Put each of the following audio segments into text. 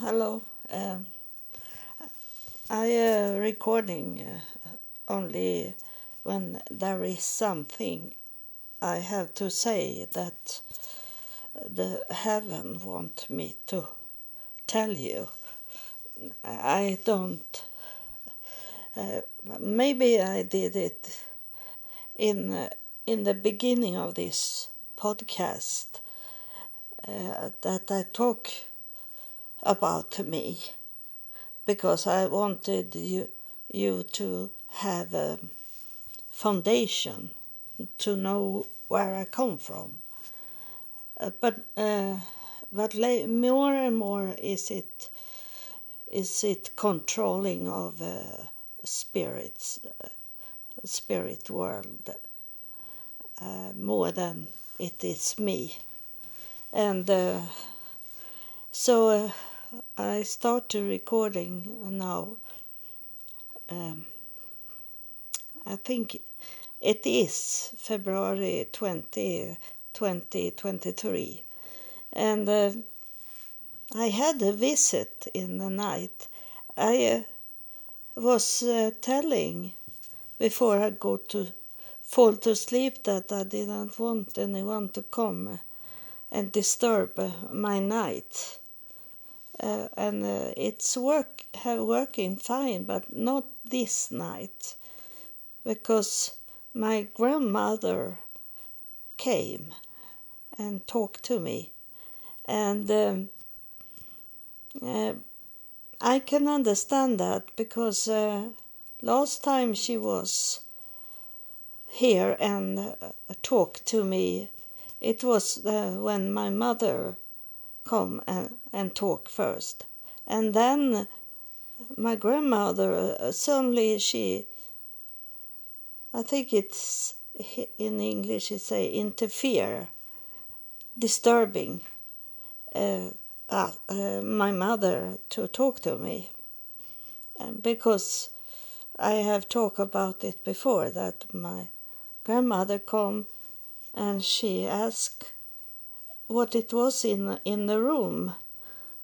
Hello. Um, I uh, recording uh, only when there is something I have to say that the heaven want me to tell you. I don't. Uh, maybe I did it in uh, in the beginning of this podcast uh, that I talk about me because I wanted you you to have a foundation to know where I come from. Uh, but uh, but more and more is it is it controlling of uh, spirits uh, spirit world uh, more than it is me and uh, so I start the recording now. Um, I think it is February 20, 2023. And uh, I had a visit in the night. I uh, was uh, telling before I go to fall to sleep that I didn't want anyone to come and disturb my night uh, and uh, it's work have working fine, but not this night, because my grandmother came and talked to me, and um, uh, I can understand that because last time she was here and talked to me, it was when my mother come and, and talk first. And then my grandmother, uh, suddenly she, I think it's in English, you say interfere, disturbing uh, uh, uh, my mother to talk to me. Because I have talked about it before, that my grandmother come and she asked what it was in in the room.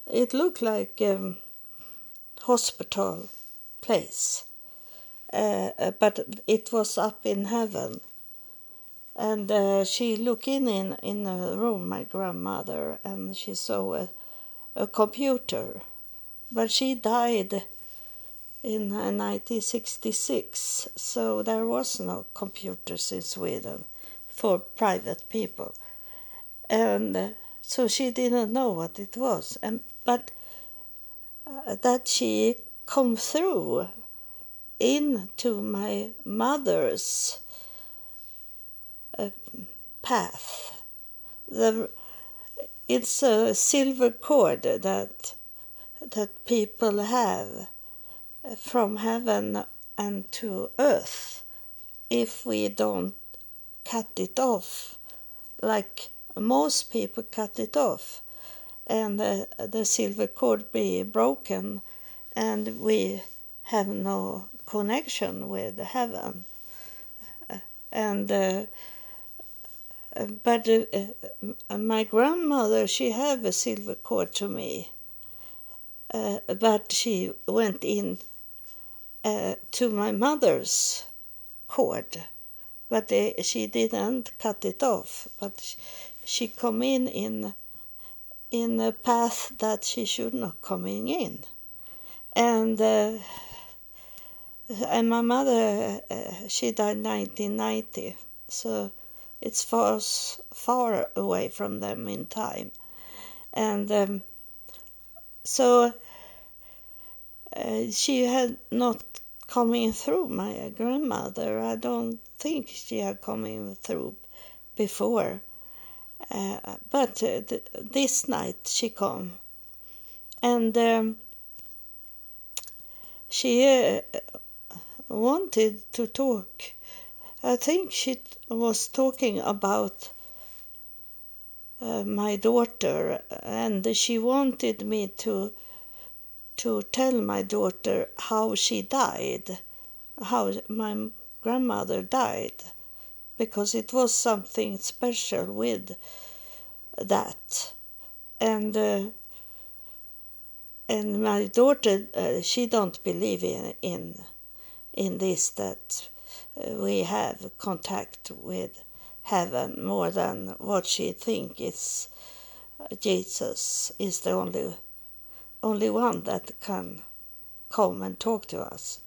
It looked like a hospital place, uh, uh, but it was up in heaven. And uh, she looked in, in in the room, my grandmother, and she saw a, a computer, but she died in 1966, uh, so there was no computers in Sweden for private people and uh, so she didn't know what it was. And but uh, that she come through into my mother's uh, path. The it's a silver cord that that people have from heaven and to earth. If we don't cut it off like most people cut it off and uh, the silver cord be broken and we have no connection with heaven. And uh, but uh, my grandmother she have a silver cord to me uh, but she went in uh, to my mother's cord but uh, she didn't cut it off but she come in in in a path that she should not coming in. And uh, and my mother uh, she died 1990 so it's far far away from them in time. And um, so uh, she had not coming through my grandmother. I don't think she had coming through before uh, but uh, th- this night she come and um, she uh, wanted to talk. I think she t- was talking about uh, my daughter, and she wanted me to to tell my daughter how she died, how my grandmother died because it was something special with that. And uh, and my daughter, uh, she don't believe in in in this that uh, we have contact with heaven more than what she think is uh, Jesus is the only only one that can come and talk to us.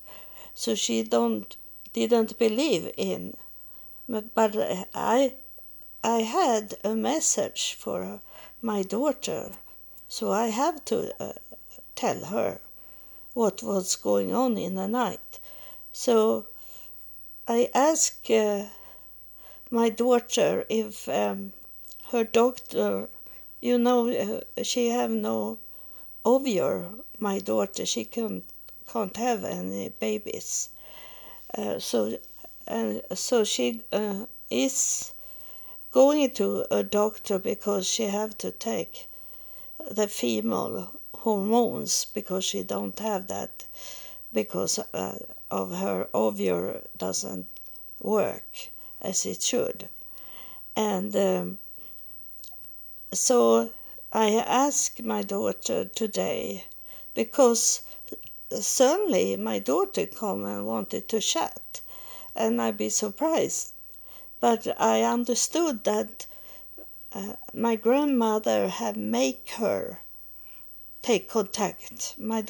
So she don't didn't believe in, but but I I had a message for my daughter, so I have to uh, tell her what was going on in the night. So I asked uh, my daughter if um, her doctor, you know, uh, she have no ovule. My daughter, she can can't have any babies. Uh, so and so she uh, is going to a doctor because she have to take the female hormones because she don't have that because uh, of her ovule doesn't work as it should. And um, so i asked my daughter today because suddenly my daughter come and wanted to chat and i'd be surprised. But i understood that uh, my grandmother had make her take contact my,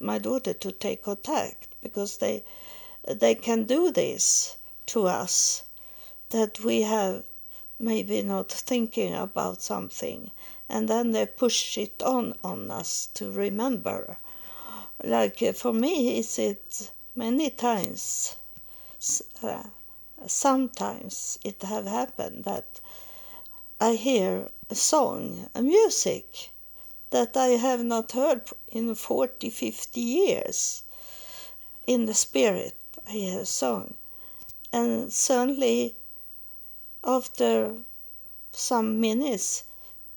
my daughter to take contact because they they can do this to us that we have maybe not thinking about something and then they push it on on us to remember. Like for me is it many times uh, sometimes it have happened that i hear a song a music that I have not heard in 40, 50 years. In the spirit, I hear a song. And suddenly, after some minutes,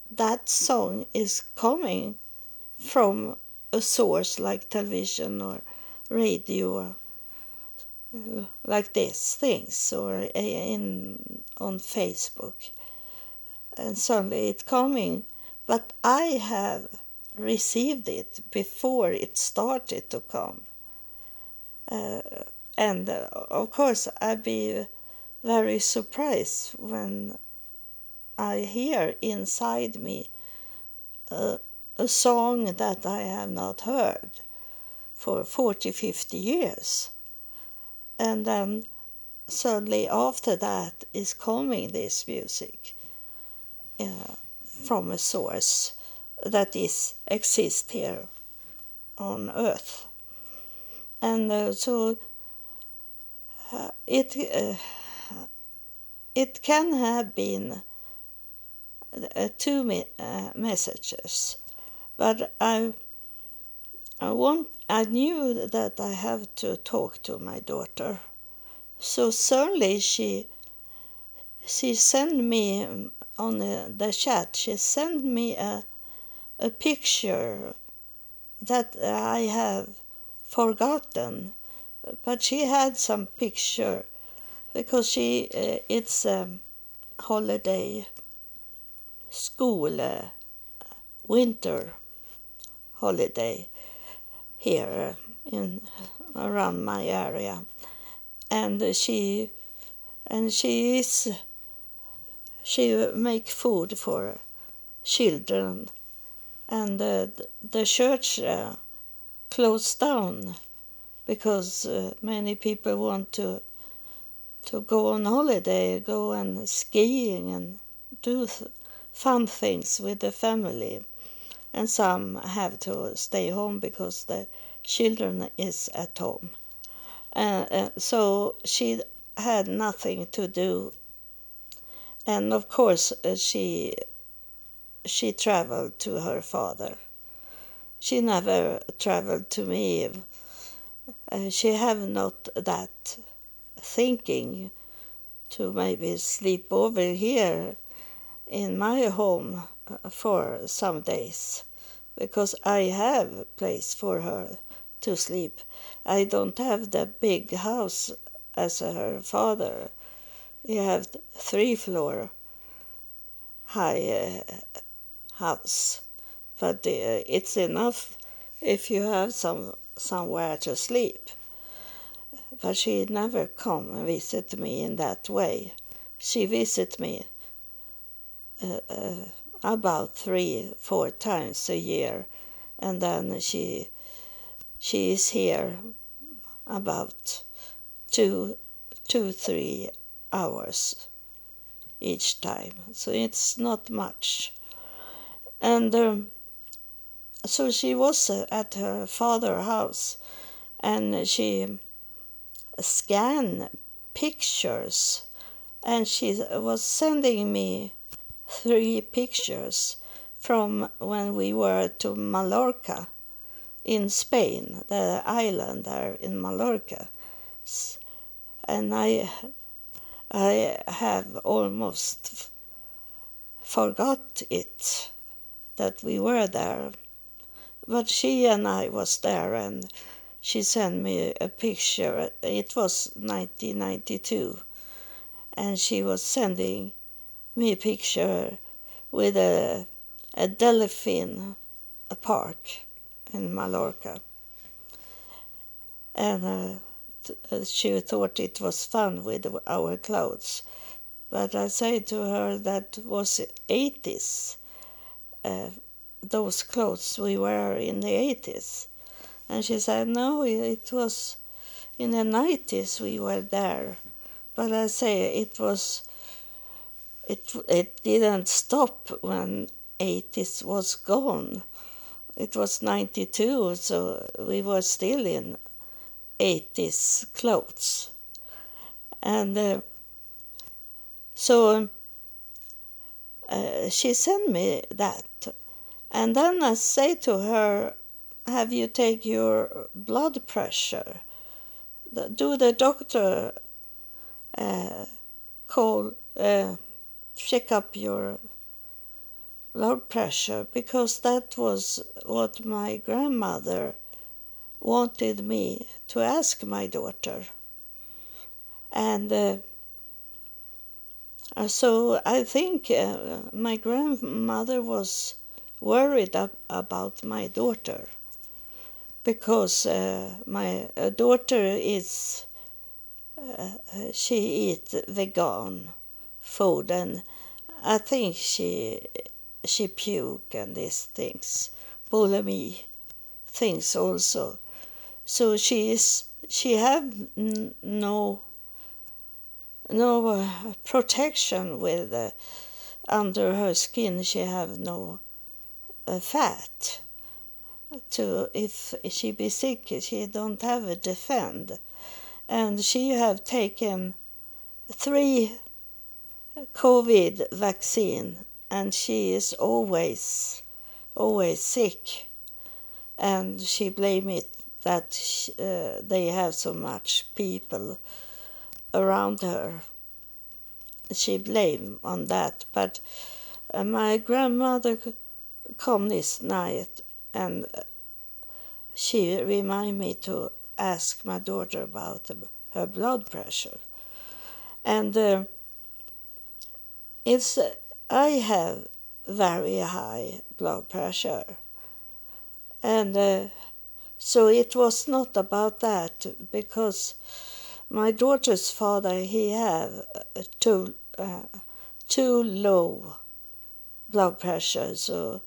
that song is coming from a source like television or radio uh, like this things or in on Facebook and suddenly it's coming but I have received it before it started to come. Uh, and uh, of course, I'd be very surprised when I hear inside me a, a song that I have not heard for 40, 50 years. And then suddenly after that is coming this music. Yeah from a source that is exist here on earth and uh, so uh, it uh, it can have been uh, two me uh, messages but i i want i knew that i have to talk to my daughter. So suddenly she she sent me on the chat, she sent me a, a picture that I have forgotten, but she had some picture because she uh, it's a holiday school uh, winter holiday here in around my area. And she and she is she make food for children. And the church uh, closed down because uh, many people want to to go on holiday, go and skiing and do th- fun things with the family, and some have to stay home because the children is at home. Uh, uh so she had nothing to do. And of course uh, she she traveled to her father. She never traveled to me. Uh, she have not that thinking to maybe sleep over here in my home for some days because I have a place for her to sleep. I don't have the big house as her father you have three floor high uh, house, but uh, it's enough if you have some somewhere to sleep. But she never come and visit me in that way. She visit me uh, uh, about three, four times a year, and then she she is here about two, two, three hours each time. So it's not much. And um, so she was at her father's house and she scanned pictures and she was sending me three pictures from when we were to Mallorca in Spain, the island there in Mallorca. And I I have almost forgot it that we were there. But she and I was there and she sent me a picture. It was 1992 and she was sending me a picture with a, a dolphin a park in Mallorca. And uh, uh, she thought it was fun with our clothes. But I said to her that was 80s, uh, those clothes we wear in the 80s. And she said, no, it was in the 90s we were there. But I say it was, it, it didn't stop when 80s was gone. It was 92, so we were still in 80s clothes. And uh, so uh, she sent me that. And then I say to her, have you take your blood pressure? Do the doctor uh, call, uh, check up your blood pressure? Because that was what my grandmother wanted me to ask my daughter. And uh, uh, so I think uh, my grandmother was worried ab- about my daughter because uh, my uh, daughter is uh, she eats vegan food and I think she she puke and these things bulimi things also. So she is she have no no uh, protection with uh, under her skin. She have no uh, fat. To if she be sick she don't have a defend. And she have taken three covid vaccine and she is always always sick. And she blame it that uh, they have so much people around her. She blame on that, but uh, my grandmother come this night and she remind me to ask my daughter about her blood pressure, and uh, it's I have very high blood pressure, and uh, so it was not about that because my daughter's father he have too uh, too low blood pressure. So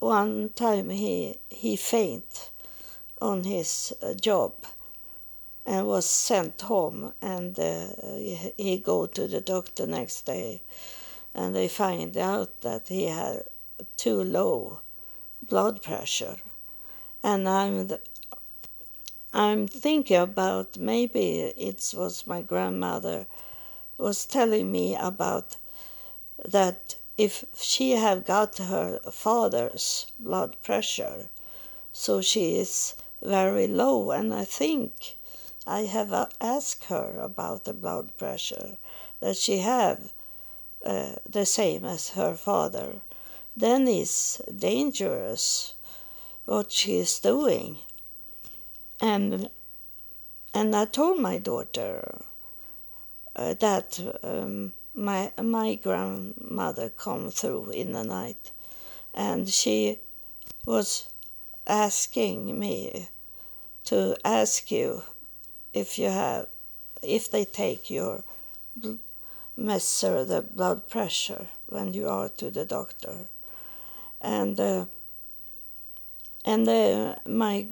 one time he he faint on his uh, job and was sent home and uh, he go to the doctor next day and they find out that he had too low blood pressure. And I'm I'm thinking about maybe it was my grandmother was telling me about that if she have got her father's blood pressure, so she is very low, and I think I have asked her about the blood pressure that she have uh, the same as her father, then it's dangerous what she is doing. And and I told my daughter uh, that um, my my grandmother come through in the night, and she was asking me to ask you if you have if they take your measure the blood pressure when you are to the doctor and uh, and uh, my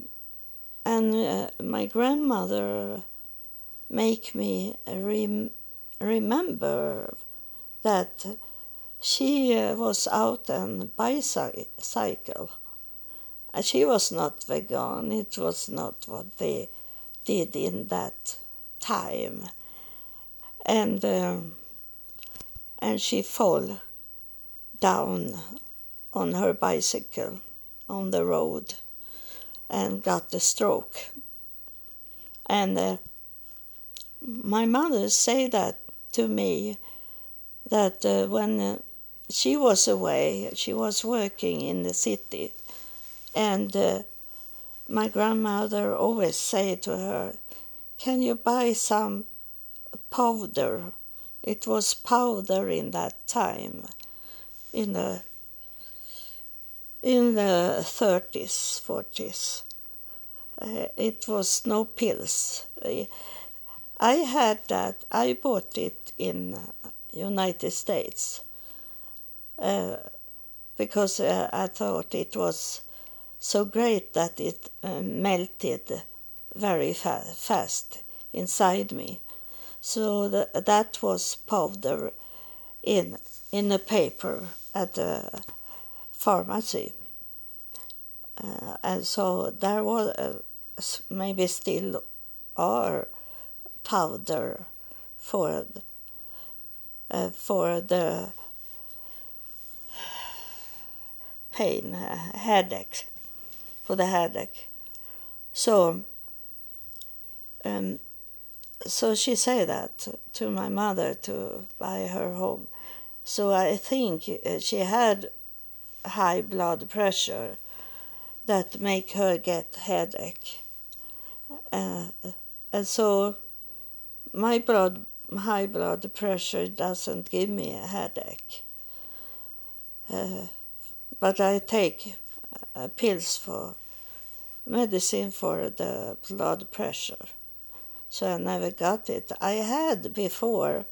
and uh, my grandmother make me rem- remember that she uh, was out on bicycle. She was not vegan. It was not what they did in that time, and um, and she fall down on her bicycle on the road and got a stroke. And uh, my mother said that to me that uh, when uh, she was away, she was working in the city, and uh, my grandmother always said to her, "Can you buy some powder?" It was powder in that time, in the in the 30s, 40s. Uh, it was no pills. I had that. I bought it in United States uh, because uh, I thought it was so great that it uh, melted very fa- fast inside me. So the, that was powder in in a paper at the pharmacy. Uh, and so there was uh, maybe still are powder for uh, for the pain uh, headache for the headache so um, so she said that to my mother to buy her home so i think uh, she had high blood pressure that make her get headache. Uh, and so my blood high blood pressure doesn't give me a headache. Uh, but I take uh, pills for medicine for the blood pressure. So I never got it. I had before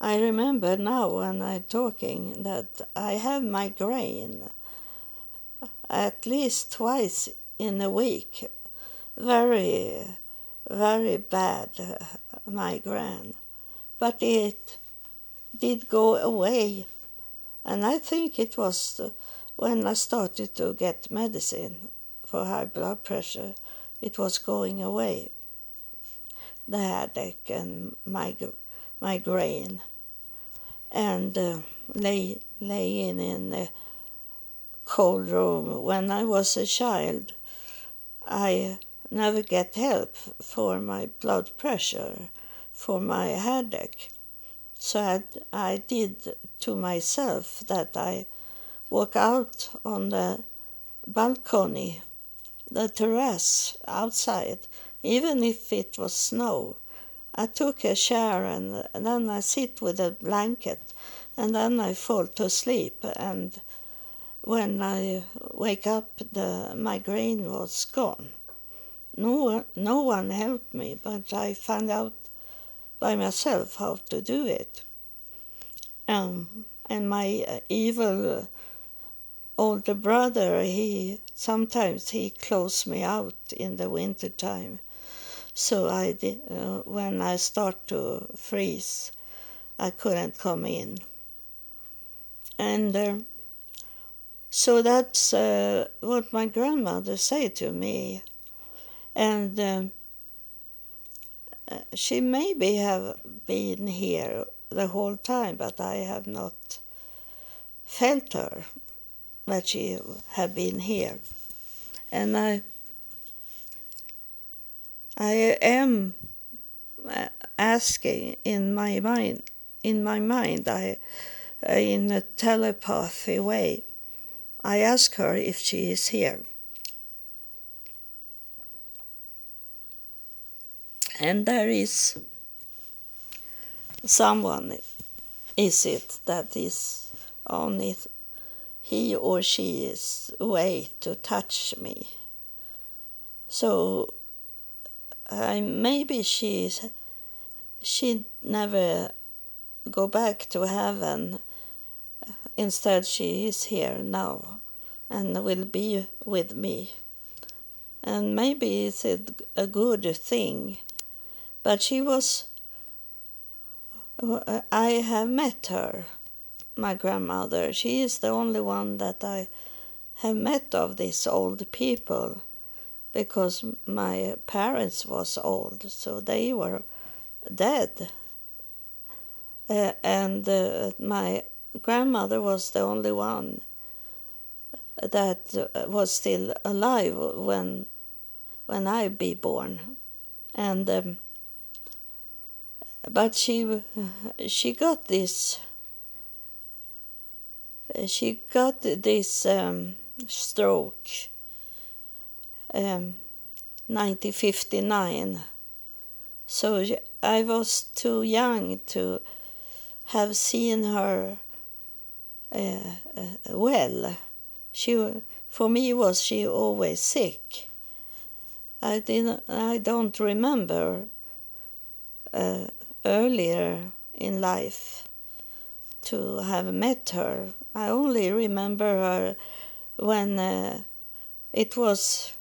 I remember now when I'm talking that I have migraine at least twice in a week. Very, very bad migraine. But it did go away. And I think it was when I started to get medicine for high blood pressure, it was going away. The headache and mig- migraine and uh, lay laying in a cold room. When I was a child, I never get help for my blood pressure, for my headache. So I, I did to myself that I walk out on the balcony, the terrace outside, even if it was snow, I took a chair and, then I sit with a blanket and then I fall to sleep and when I wake up the migraine was gone. No, no one helped me, but I found out by myself how to do it. Um, and my uh, evil uh, older brother, he sometimes he closed me out in the winter time so I did, uh, when I start to freeze, I couldn't come in. And uh, so that's uh, what my grandmother said to me. And uh, uh, she maybe have been here the whole time, but I have not felt her that she have been here. And I I am uh, asking in my mind, in my mind, I, uh, in a telepathy way, I ask her if she is here. And there is someone, is it, that is on it he or she is way to touch me. So I maybe she's she'd never go back to heaven. Instead, she is here now and will be with me. And maybe it's a, good thing. But she was, I have met her, my grandmother. She is the only one that I have met of these old people because my parents was old, so they were dead. Uh, and uh, my grandmother was the only one that uh, was still alive when when I be born, and um, but she she got this she got this um, stroke um, 1959 so I was too young to have seen her uh, uh, well. She, for me, was she always sick. I didn't. I don't remember uh, earlier in life to have met her. I only remember her when uh, it was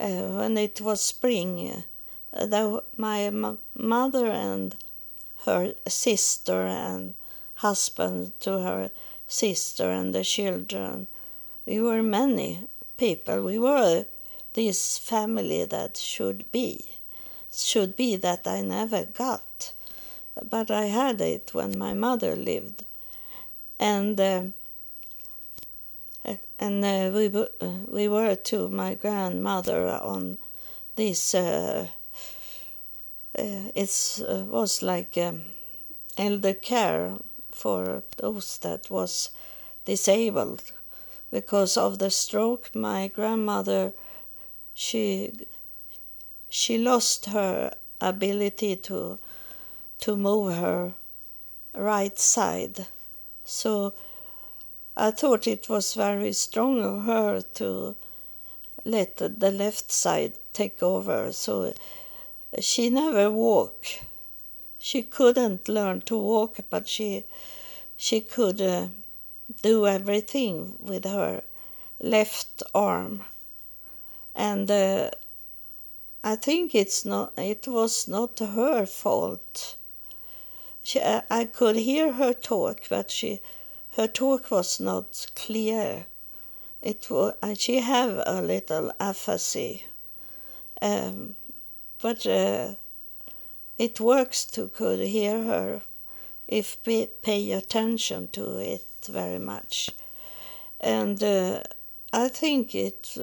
when it was spring the, my mother and her sister and husband to her sister and the children. We were many people. We were this family that should be, should be that I never got, but I had it when my mother lived, and uh, and uh, we uh, we were to my grandmother on this. Uh, uh, it was like um, elder care for those that was disabled because of the stroke my grandmother she she lost her ability to to move her right side so i thought it was very strong of her to let the left side take over so she never walked. She couldn't learn to walk, but she she could uh, do everything with her left arm, and uh, I think it's not. It was not her fault. She, I could hear her talk, but she, her talk was not clear. It was. She have a little aphasia. Um, but uh, it works to could hear her if we pay attention to it very much. And uh, I think it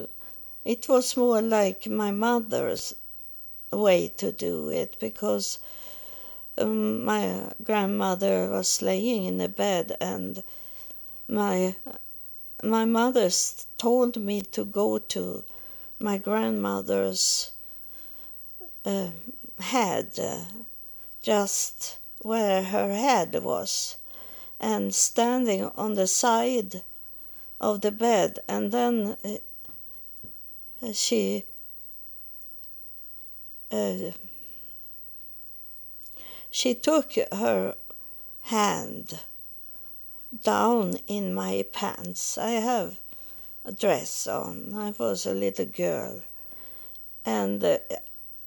it was more like my mother's way to do it because my grandmother was laying in the bed and my my mother told me to go to my grandmother's uh, head, uh, just where her head was, and standing on the side of the bed, and then uh, she uh, she took her hand down in my pants. I have a dress on. I was a little girl, and uh,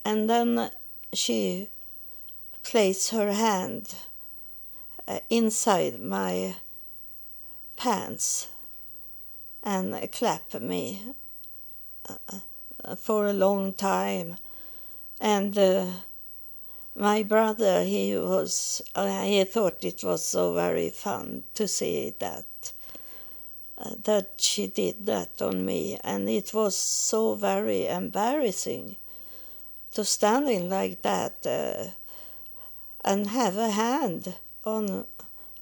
and then she placed her hand uh, inside my pants and clapped me uh, for a long time and uh, my brother he was uh, he thought it was so very fun to see that uh, that she did that on me. And it was so very embarrassing to standing like that uh, and have a hand on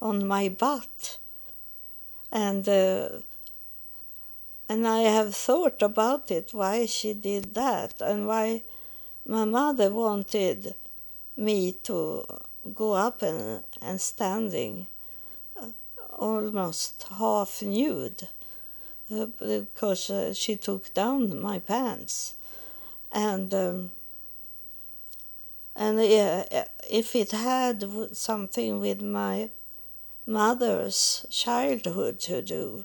on my butt. And uh, and I have thought about it why she did that and why my mother wanted me to go up and, and standing uh, almost half nude uh, because uh, she took down my pants. And um, and uh, if it had something with my mother's childhood to do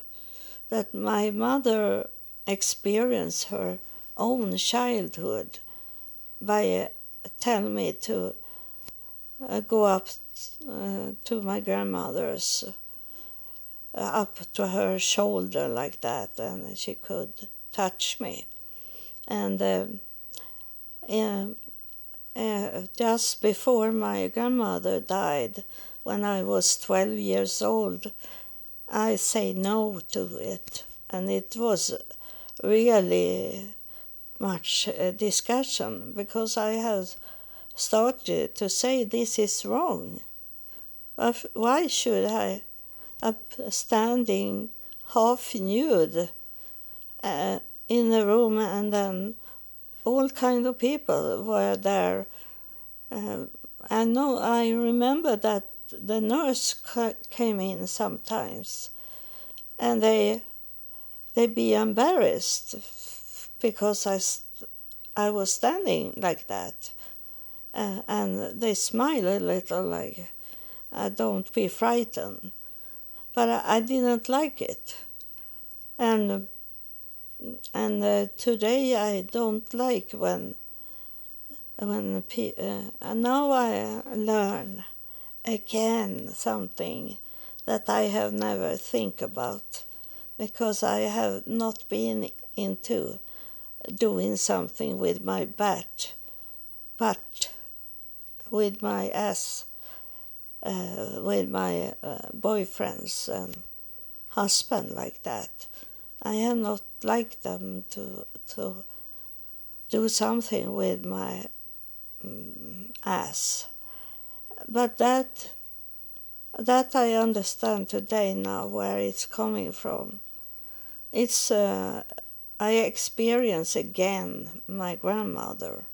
that my mother experienced her own childhood by uh, telling me to uh, go up uh, to my grandmother's uh, up to her shoulder like that and she could touch me. And um, uh, just before my grandmother died when i was 12 years old i say no to it. And it was really much uh, discussion because I have started to say this is wrong. Why should I, standing half nude uh, in a room and then all kind of people were there. Uh, I know I remember that the nurse came in sometimes and they they be embarrassed because I, I was standing like that. Uh, and they smile a little like, uh, don't be frightened. But I, I didn't like it. And, and uh, today I don't like when, when uh, now I learn again something that I have never think about because I have not been into doing something with my butt, but with my ass, uh, with my uh, boyfriends and husband like that. I have not liked them to to do something with my um, ass, but that that I understand today now where it's coming from. It's uh, I experience again my grandmother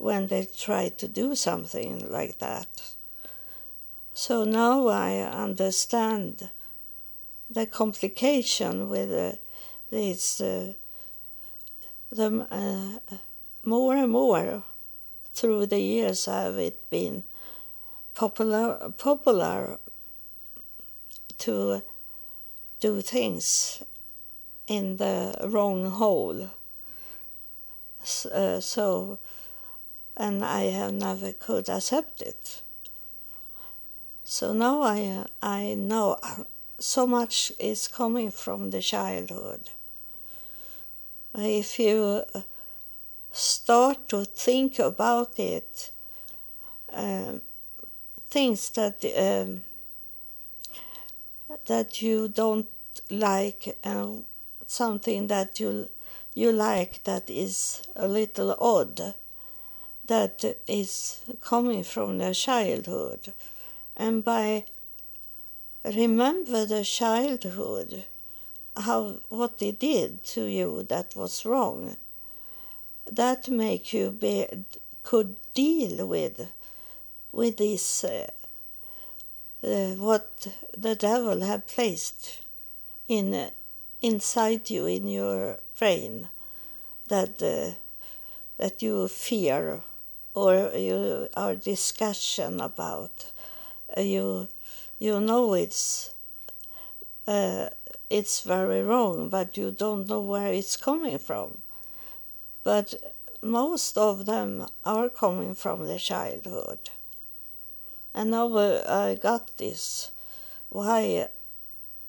when they tried to do something like that. So now I understand the complication with uh, this, uh, the, uh, more and more through the years have it been popular, popular to do things in the wrong hole. Uh, so, and I have never could accept it. So now I I know so much is coming from the childhood. If you start to think about it, um, things that um, that you don't like and something that you you like that is a little odd that is coming from their childhood. And by remember the childhood how what they did to you that was wrong. That make you be could deal with with this uh, uh, what the devil had placed in uh, inside you in your brain that uh, that you fear or you are discussion about uh, you you know it's uh, it's very wrong but you don't know where it's coming from. But most of them are coming from the childhood. And now I got this. Why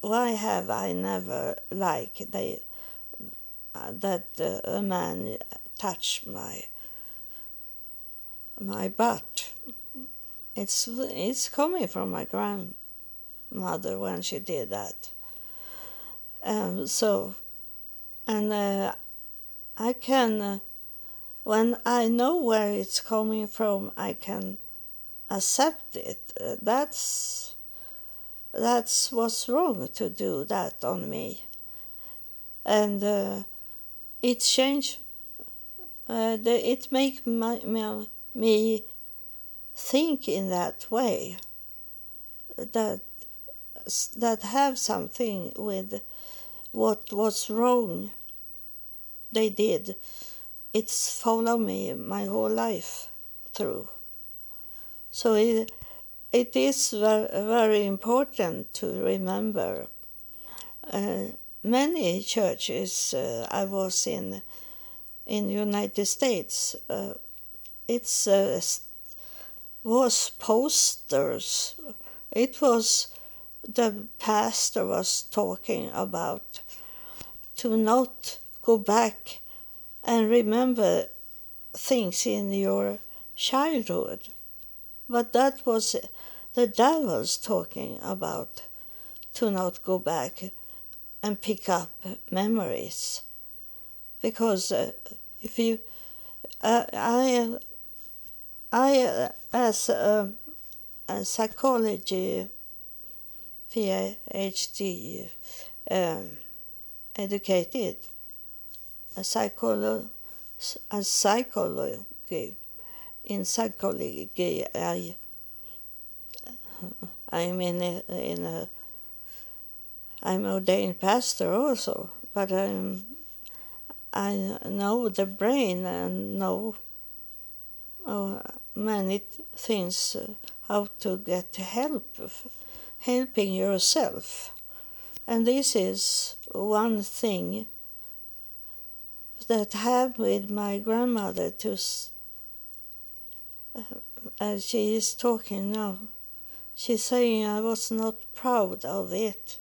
why have I never liked they, that uh, a man touched my my butt? It's it's coming from my grandmother when she did that. Um, so, and uh, I can, uh, when I know where it's coming from, I can accept it. Uh, that's that's what's wrong to do that on me. And uh, it changed, uh, the, it make my, my, me think in that way that that have something with what was wrong they did. It's followed me my whole life through. So it, it is very, very important to remember. Uh, many churches uh, I was in in United States uh, it's uh, was posters it was the pastor was talking about to not go back and remember things in your childhood. But that was the devil's talking about to not go back and pick up memories. Because uh, if you, uh, I, I, uh, as a, a psychology PhD um, educated, a psycholo- a psychology in psychology I I'm in a, in a I'm ordained pastor also but I'm I know the brain and know uh, many things how to get help helping yourself. And this is one thing that happened with my grandmother to uh, as she is talking now. She's saying I was not proud of it,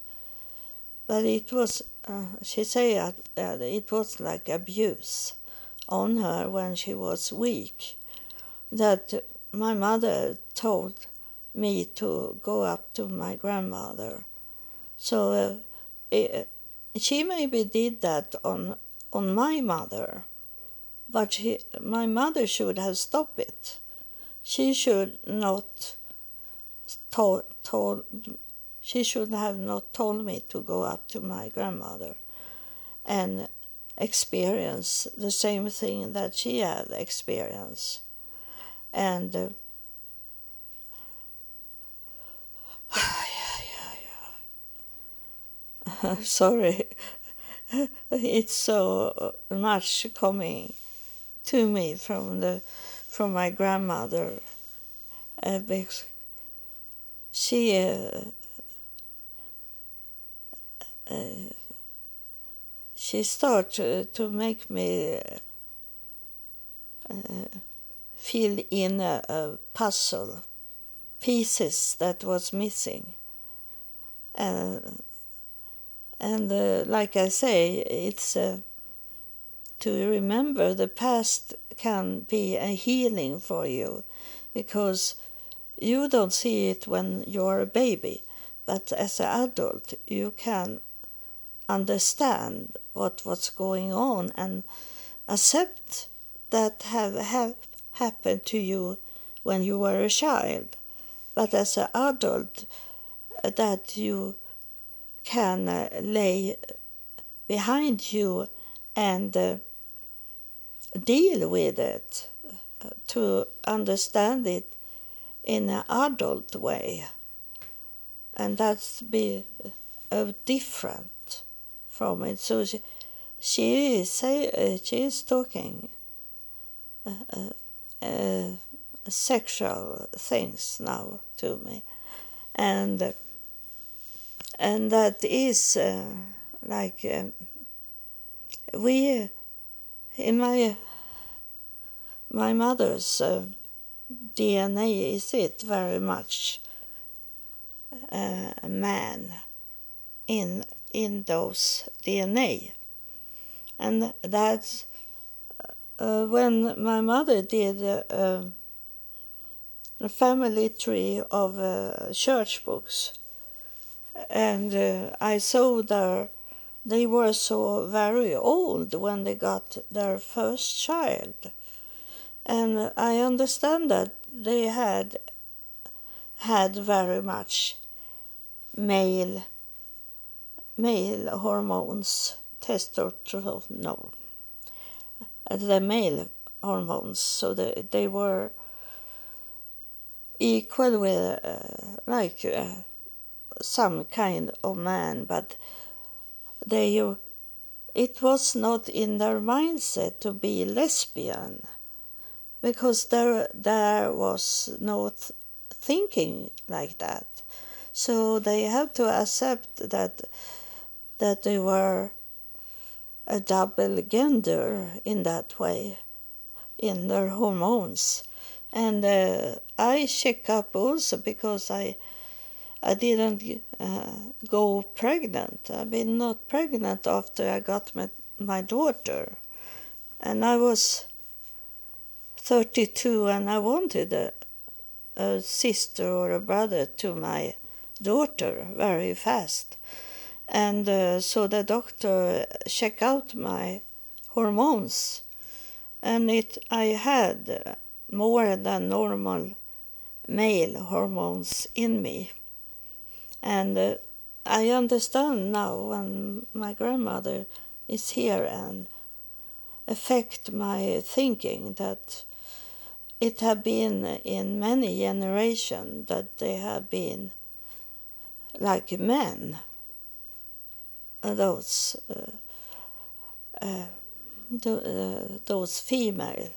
but it was. Uh, she said uh, it was like abuse on her when she was weak. That my mother told me to go up to my grandmother. So uh, it, she maybe did that on on my mother, but he, my mother should have stopped it. She should not told, told she should have not told me to go up to my grandmother and experience the same thing that she had experienced. And uh, sorry, it's so much coming to me from the from my grandmother. Uh, she uh, uh, she started to make me uh, fill in a, a puzzle pieces that was missing. And, and uh, like I say, it's uh, to remember the past can be a healing for you because you don't see it when you're a baby, but as an adult, you can understand what was going on and accept that have, have happened to you when you were a child but as an adult that you can uh, lay behind you and uh, deal with it uh, to understand it in an adult way. And that's be uh, different from it. So she, she is say uh, she is talking uh, sexual things now to me. And and that is uh, like uh, we in my my mother's uh, DNA is it very much uh, man in in those DNA and that's uh, when my mother did uh, a family tree of uh, church books. And uh, I saw there they were so very old when they got their first child. And I understand that they had had very much male male hormones, testosterone, the male hormones. So they, they were equal with uh, like uh, some kind of man, but they it was not in their mindset to be lesbian because there there was no th- thinking like that so they have to accept that that they were a double gender in that way in their hormones and uh, i check up also because i I didn't uh, go pregnant. I've been not pregnant after I got my, my daughter. And I was 32 and I wanted a, a sister or a brother to my daughter very fast. And uh, so the doctor checked out my hormones. And it I had more than normal male hormones in me. And uh, I understand now when my grandmother is here and affect my thinking that it have been in many generations that they have been like men those uh, uh, uh, those female.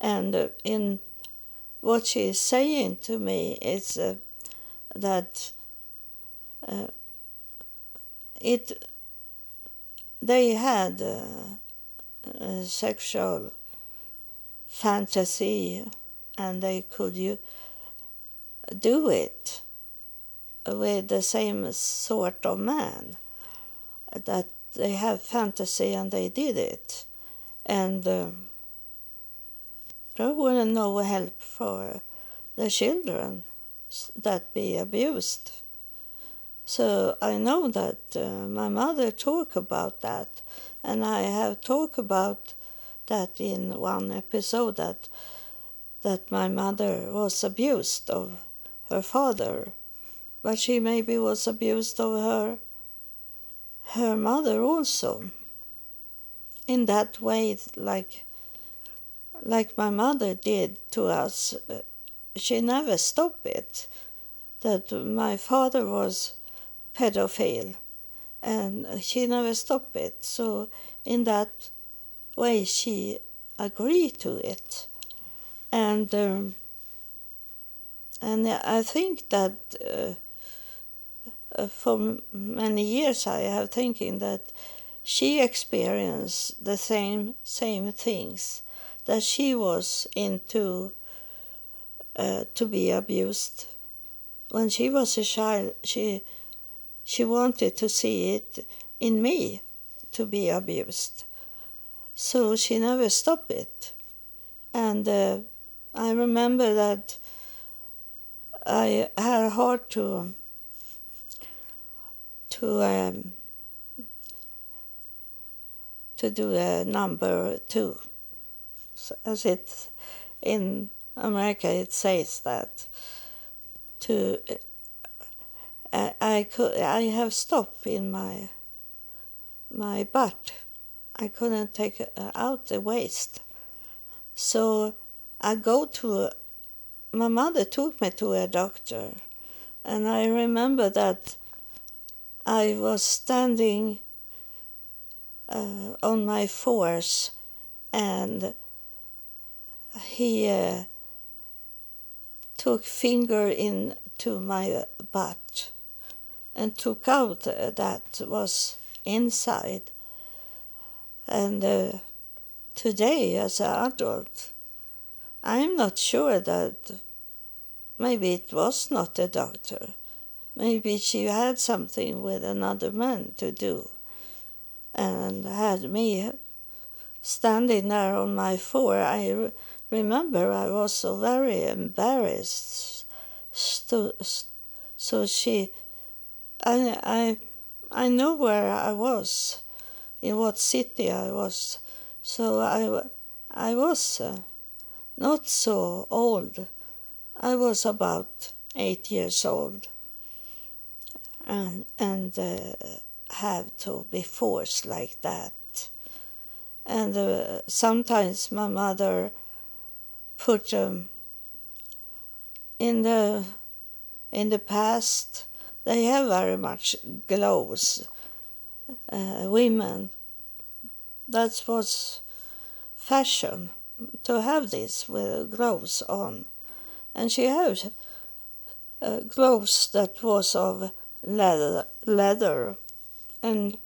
And in what she is saying to me is that it they had sexual fantasy and they could you do it with the same sort of man that they have fantasy and they did it. And uh, there were no help for the children that be abused. So I know that uh, my mother talked about that, and I have talked about that in one episode that that my mother was abused of her father, but she maybe was abused of her her mother also. In that way, like like my mother did to us, uh, she never stopped it. That my father was pedophile and she never stopped it so in that way she agreed to it and um, and I think that uh, for many years I have thinking that she experienced the same same things that she was into uh, to be abused when she was a child she she wanted to see it in me to be abused. So she never stopped it. And uh, I remember that I had hard to to um, to do a number two, as it in America it says that to I could I have stop in my my butt. I couldn't take uh, out the waste. So I go to my mother took me to a doctor and I remember that I was standing uh, on my force and he uh, took finger into my butt and took out that was inside. And uh, today, as an adult, I'm not sure that maybe it was not a doctor. Maybe she had something with another man to do and had me standing there on my floor. I re- remember I was so very embarrassed. So, she I, I, I know where I was, in what city I was. So I, I was uh, not so old. I was about eight years old and, and uh, have to be forced like that. And uh, sometimes my mother put um, in the in the past they have very much gloves. Uh, women, that was fashion to have this with gloves on. And she had uh, gloves that was of leather, leather. and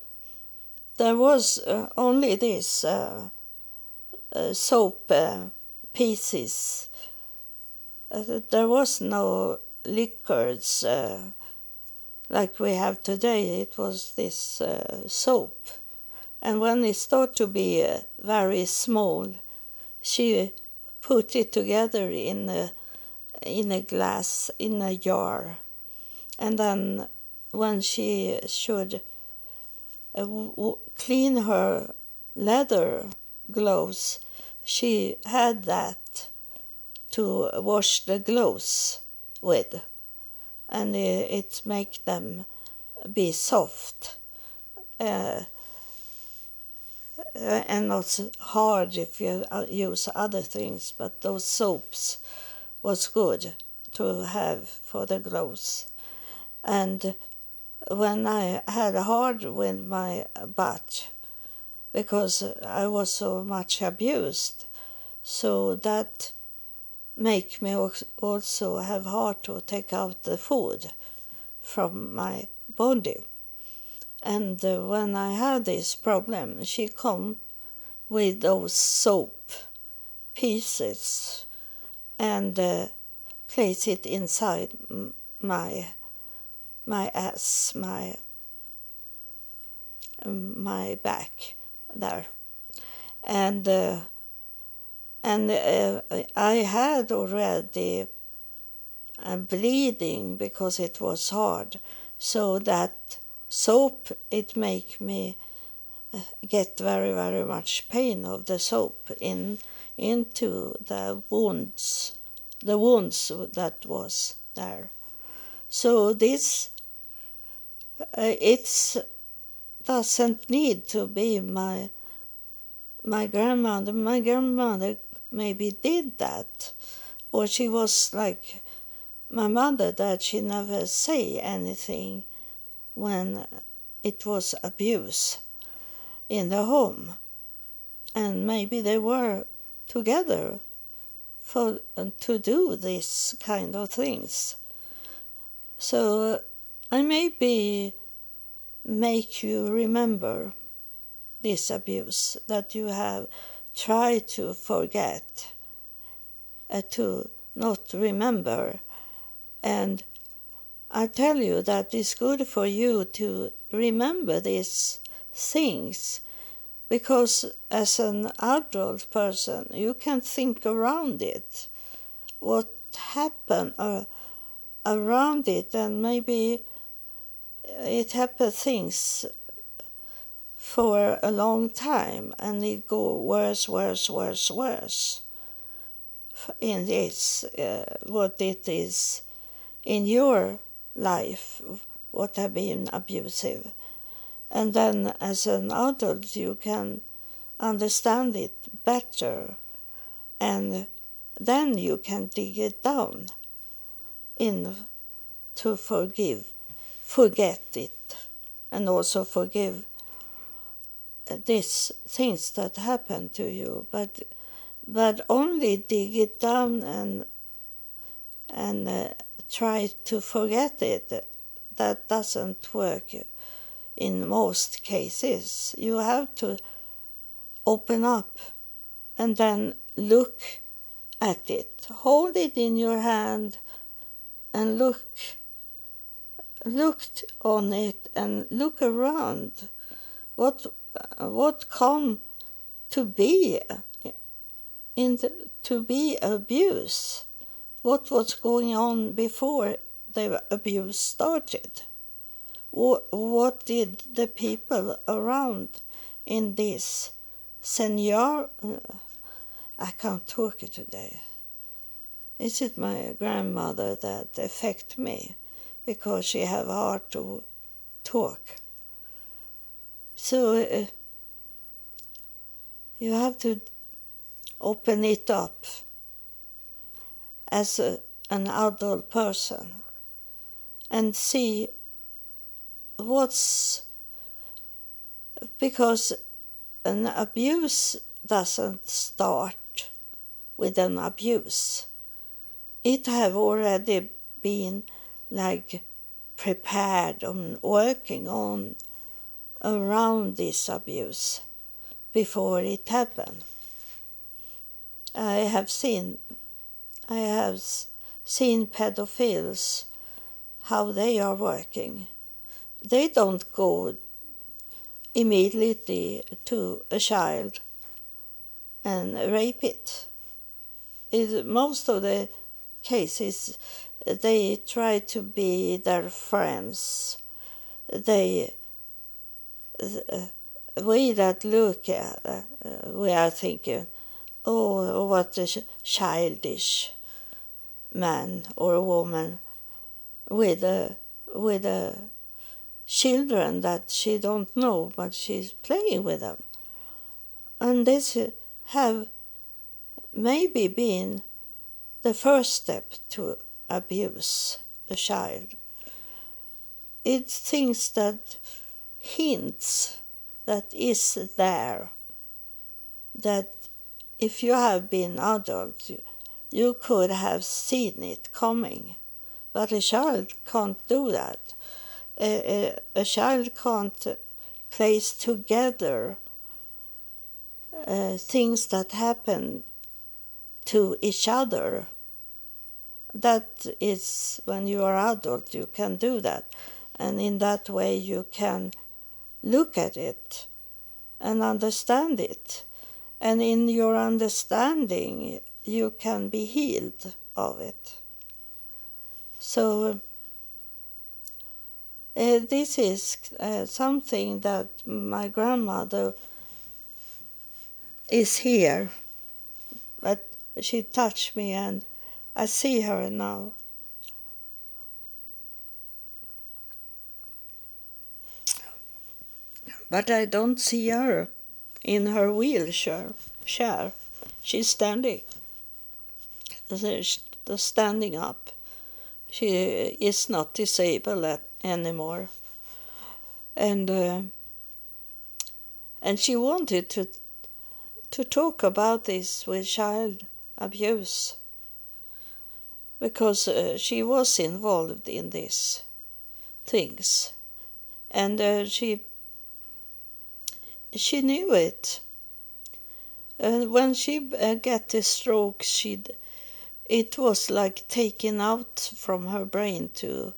there was uh, only this uh, uh soap uh, pieces. Uh, there was no liquors like we have today. It was this soap, and when it started to be very small, she put it together in a in a glass in a jar and then when she should uh, w- clean her leather gloves she had that to wash the gloves with and it, it make them be soft uh, uh, and not hard if you uh, use other things, but those soaps was good to have for the gloves. And when I had hard with my butt, because I was so much abused, so that make me also have hard to take out the food from my body. And uh, when I had this problem, she come with those soap pieces and uh, place it inside my my ass, my my back there, and uh, and uh, I had already bleeding because it was hard, so that soap it make me uh, get very very much pain of the soap in into the wounds the wounds that was there. So this uh, it's doesn't need to be my my grandmother my grandmother maybe did that or she was like my mother that she never say anything when it was abuse in the home. And maybe they were together for to do this kind of things. So I maybe make you remember this abuse that you have tried to forget, uh, to not remember, and I tell you that it's good for you to remember these things because as an adult person you can think around it. What happened uh, around it and maybe it happened things for a long time and it go worse worse worse worse in this uh, what it is in your life what have been abusive. And then as an adult, you can understand it better and then you can dig it down in to forgive, forget it, and also forgive these things that happened to you. But but only dig it down and and uh, try to forget it. That doesn't work in most cases. You have to open up and then look at it. Hold it in your hand and look looked on it and look around what what come to be in the, to be abuse what was going on before the abuse started. What did the people around in this senior? Uh, I can't talk today. Is it my grandmother that affect me because she have hard to talk? So uh, you have to open it up as a, an adult person and see what's because an abuse doesn't start with an abuse. It have already been like prepared and working on around this abuse before it happened. I have seen I have seen pedophiles how they are working. They don't go immediately to a child and rape it. it most of the cases they try to be their friends. They, we that look at, uh, we are thinking, oh, what a childish man or woman with a with a children that she don't know, but she's playing with them, and this have maybe been the first step to abuse a child. It's things that hints that is there that if you have been adult you could have seen it coming. But a child can't do that. A, a, a child can't place together uh, things that happen to each other that is when you are adult you can do that. And in that way you can look at it and understand it. And in your understanding you can be healed of it. So uh, this is uh, something that my grandmother is here but she touched me and I see her now. But I don't see her in her wheelchair. Chair. She's standing. She's standing up. She is not disabled anymore. And uh, and she wanted to to talk about this with child abuse because uh, she was involved in these things. And uh, she she knew it. And when she uh, got the stroke she it was like taken out from her brain to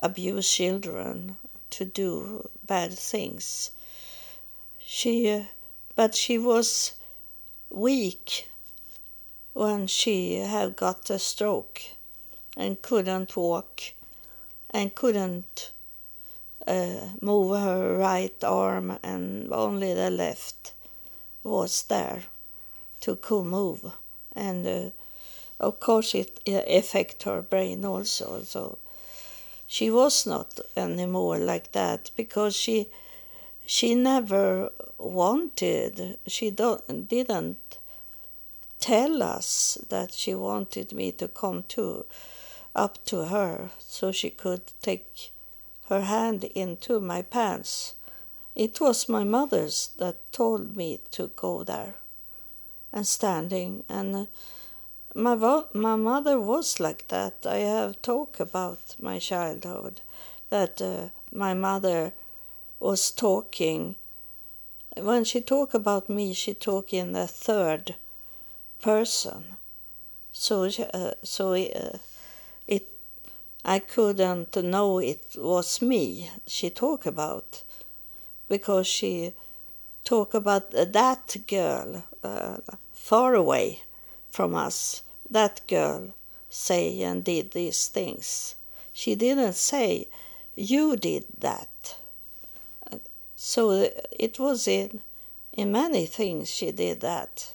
abuse children to do bad things. She uh, but she was weak when she had got a stroke and couldn't walk and couldn't uh, move her right arm and only the left was there to move. And uh, of course it affect her brain also. So she was not anymore like that because she she never wanted she don't, didn't tell us that she wanted me to come to up to her so she could take her hand into my pants. It was my mother's that told me to go there and standing and uh, my my mother was like that. I have talked about my childhood that uh, my mother was talking when she talked about me she talked in the third person. So, uh, so uh, it, I couldn't know it was me she talked about, because she talked about that girl uh, far away from us. That girl say and did these things. She didn't say you did that. So it was in in many things she did that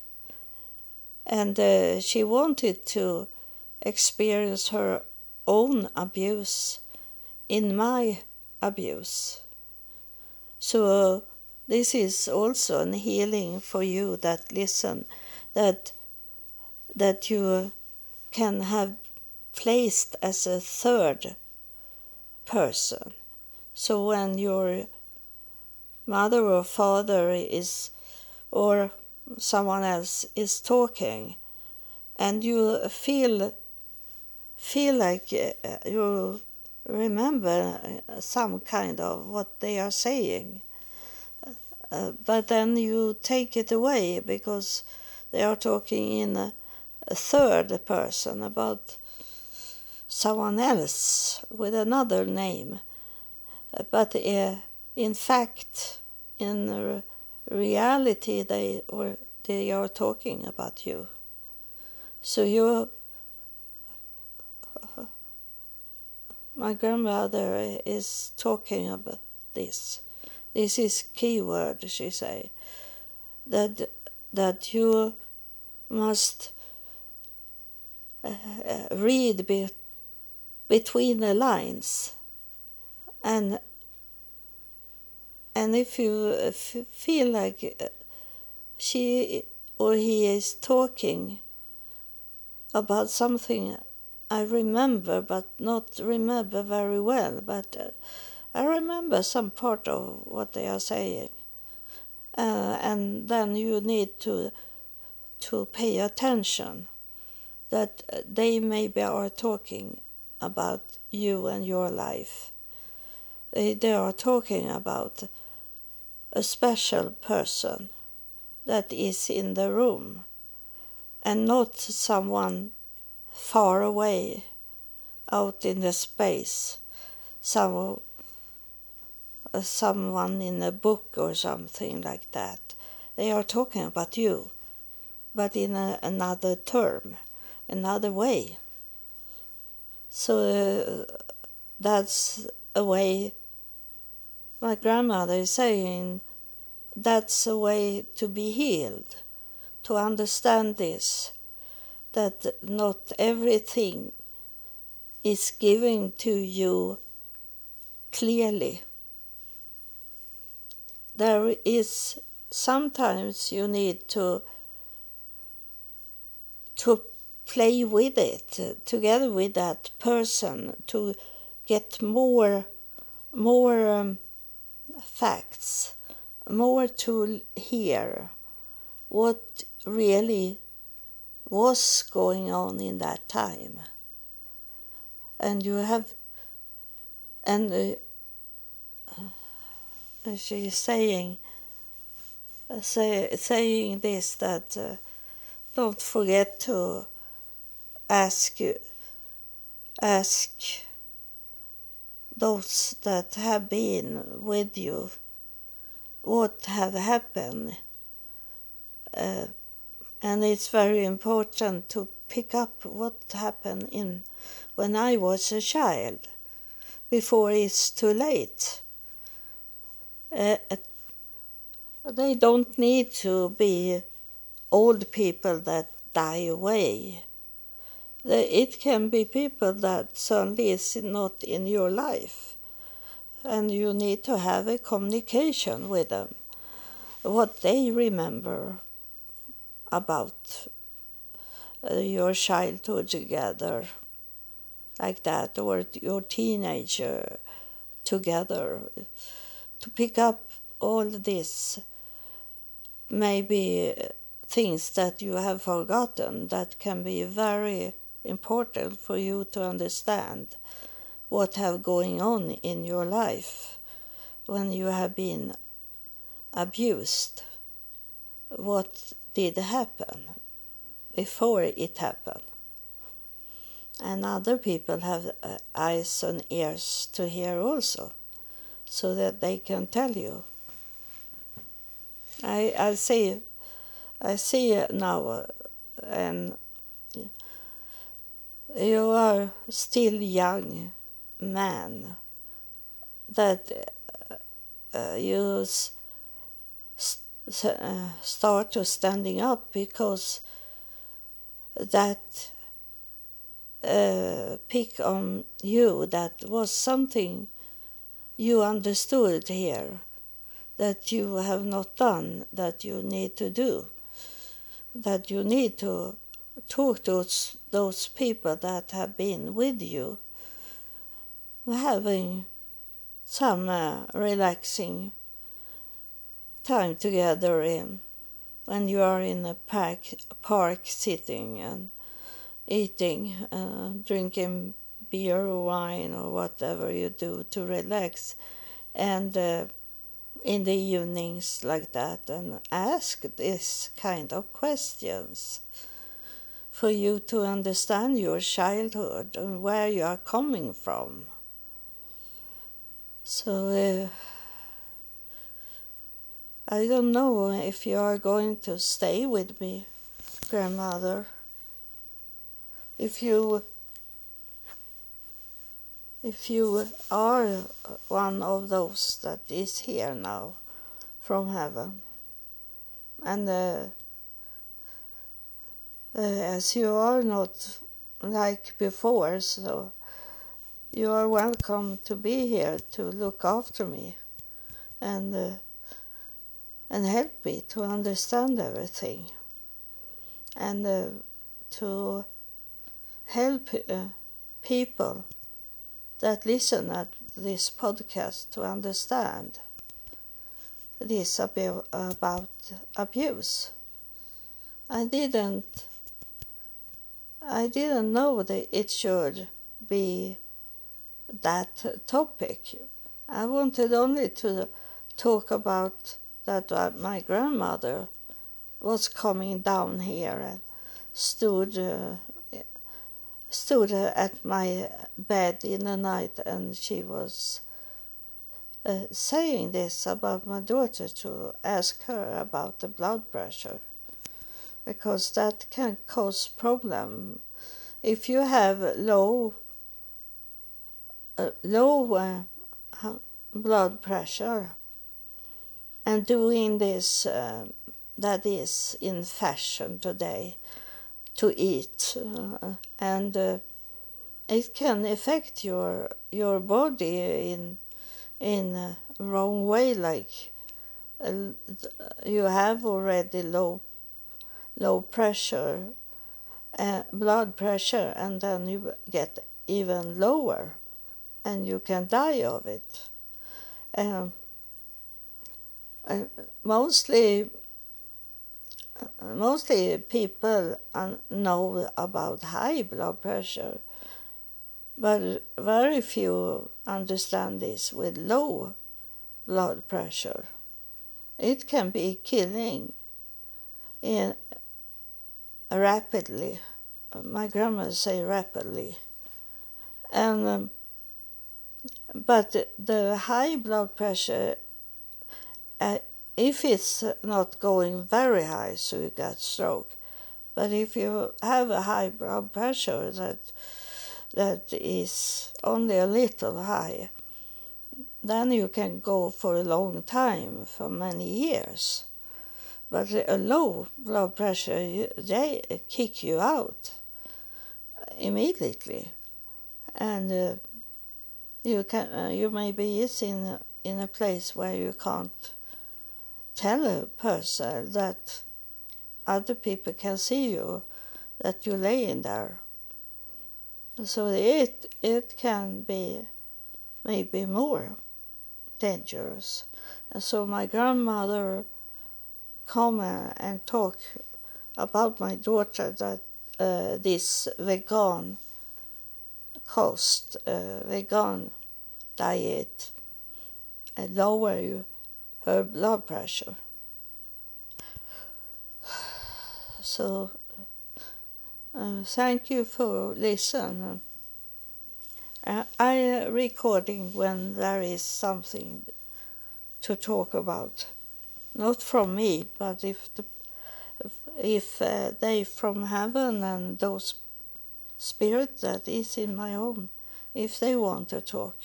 and uh, she wanted to experience her own abuse in my abuse. So uh, this is also a healing for you that listen, that that you can have placed as a third person So when your mother or father is, or someone else is talking, and you feel feel like uh, you remember uh, some kind of what they are saying, uh, but then you take it away because they are talking in a, a third person about someone else with another name. But uh, in fact, in reality, they or they are talking about you. So you, my grandmother is talking about this this is key word, she say, that, that you must uh, read be, between the lines and and if you feel like uh, she or he is talking about something I remember but not remember very well but uh, I remember some part of what they are saying. Uh, and then you need to to pay attention that they maybe are talking about you and your life. They, they are talking about a special person that is in the room and not someone far away out in the space, some someone in a book or something like that. They are talking about you, but in a, another term, another way. So uh, that's a way my grandmother is saying that's a way to be healed, to understand this, that not everything is given to you clearly. There is sometimes you need to to play with it together with that person to get more more um, facts more to hear what really was going on in that time. And you have and uh, she's saying uh, say, saying this that uh, don't forget to ask ask those that have been with you what have happened uh, and it's very important to pick up what happened in when I was a child before it's too late uh, they don't need to be old people that die away. It can be people that suddenly is not in your life, and you need to have a communication with them, what they remember about uh, your childhood together, like that, or your teenager together. To pick up all this maybe things that you have forgotten that can be very important for you to understand what have going on in your life when you have been abused what did happen before it happened and other people have uh, eyes and ears to hear also so that they can tell you. I I see, I see now, uh, and you are still young man that uh, you uh, start to standing up because that uh, pick on you that was something you understood here that you have not done that you need to do, that you need to talk to those people that have been with you, having some uh, relaxing time together in when you are in a park, park sitting and eating, uh, drinking beer or wine or whatever you do to relax, and uh, in the evenings like that, and ask this kind of questions for you to understand your childhood and where you are coming from. So, uh, I don't know if you are going to stay with me, grandmother. If you if you are one of those that is here now from heaven and uh, uh, as you are not like before so you are welcome to be here to look after me and uh, and help me to understand everything and uh, to help people that listen at this podcast to understand this about abuse. I didn't I didn't know that it should be that topic. I wanted only to talk about that uh, my grandmother was coming down here and stood uh, stood at my bed in the night and she was uh, saying this about my daughter to ask her about the blood pressure because that can cause problem. If you have low uh, low uh, blood pressure and doing this uh, that is in fashion today to eat uh, and uh, it can affect your your body in in wrong way like uh, you have already low low pressure uh, blood pressure and then you get even lower and you can die of it um, mostly mostly people know about high blood pressure, but very few understand this with low blood pressure. It can be killing in rapidly. My grandma say rapidly, and um, but the high blood pressure. Uh, if it's not going very high, so you get stroke. But if you have a high blood pressure that that is only a little high, then you can go for a long time, for many years. But a low blood pressure, they kick you out immediately, and uh, you can uh, you maybe is in in a place where you can't tell a person that other people can see you, that you're laying there. So it it can be maybe more dangerous. And so my grandmother come and talk about my daughter that uh, this vegan cost, uh, vegan diet, uh, lower her blood pressure. So uh, thank you for listening. Uh, I uh, recording when there is something to talk about, not from me, but if the, if, uh, they from heaven and those spirits that is in my home, if they want to talk,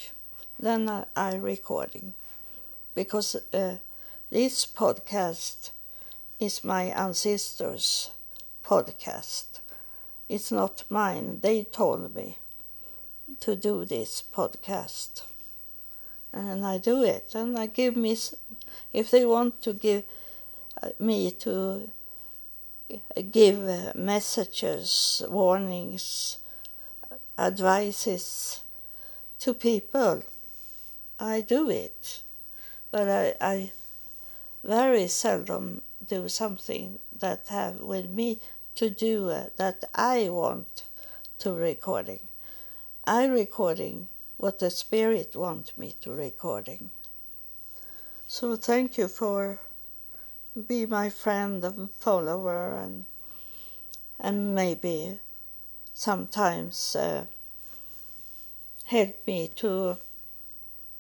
then I, I recording because uh, this podcast is my ancestors' podcast. It's not mine. They told me to do this podcast. And I do it. And I give me, if they want to give uh, me to uh, give uh, messages, warnings, advices to people I do it, but I, I very seldom do something that have with me to do that I want to recording. I recording what the spirit want me to recording. So thank you for be my friend and follower and and maybe sometimes uh, help me to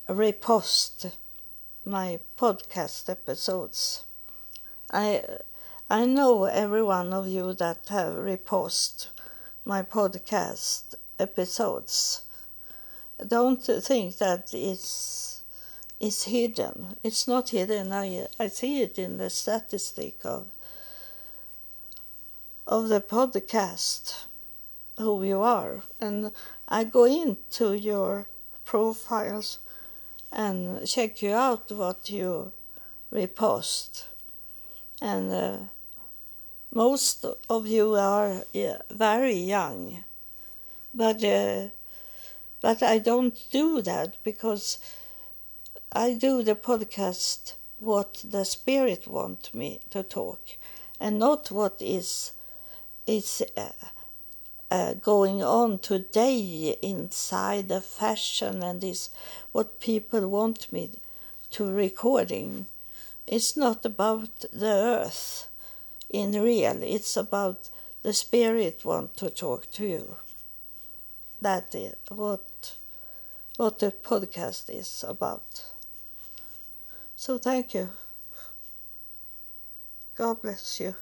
repost my podcast episodes. I I know every one of you that have repost my podcast episodes. Don't think that it's is hidden. It's not hidden. I I see it in the statistic of of the podcast who you are and I go into your profiles and check you out what you repost and uh, most of you are yeah, very young but uh, but I don't do that because I do the podcast what the spirit want me to talk and not what is is uh, uh, going on today inside the fashion and is what people want me to recording. It's not about the earth in real. It's about the spirit want to talk to you. That is what what the podcast is about so thank you. God bless you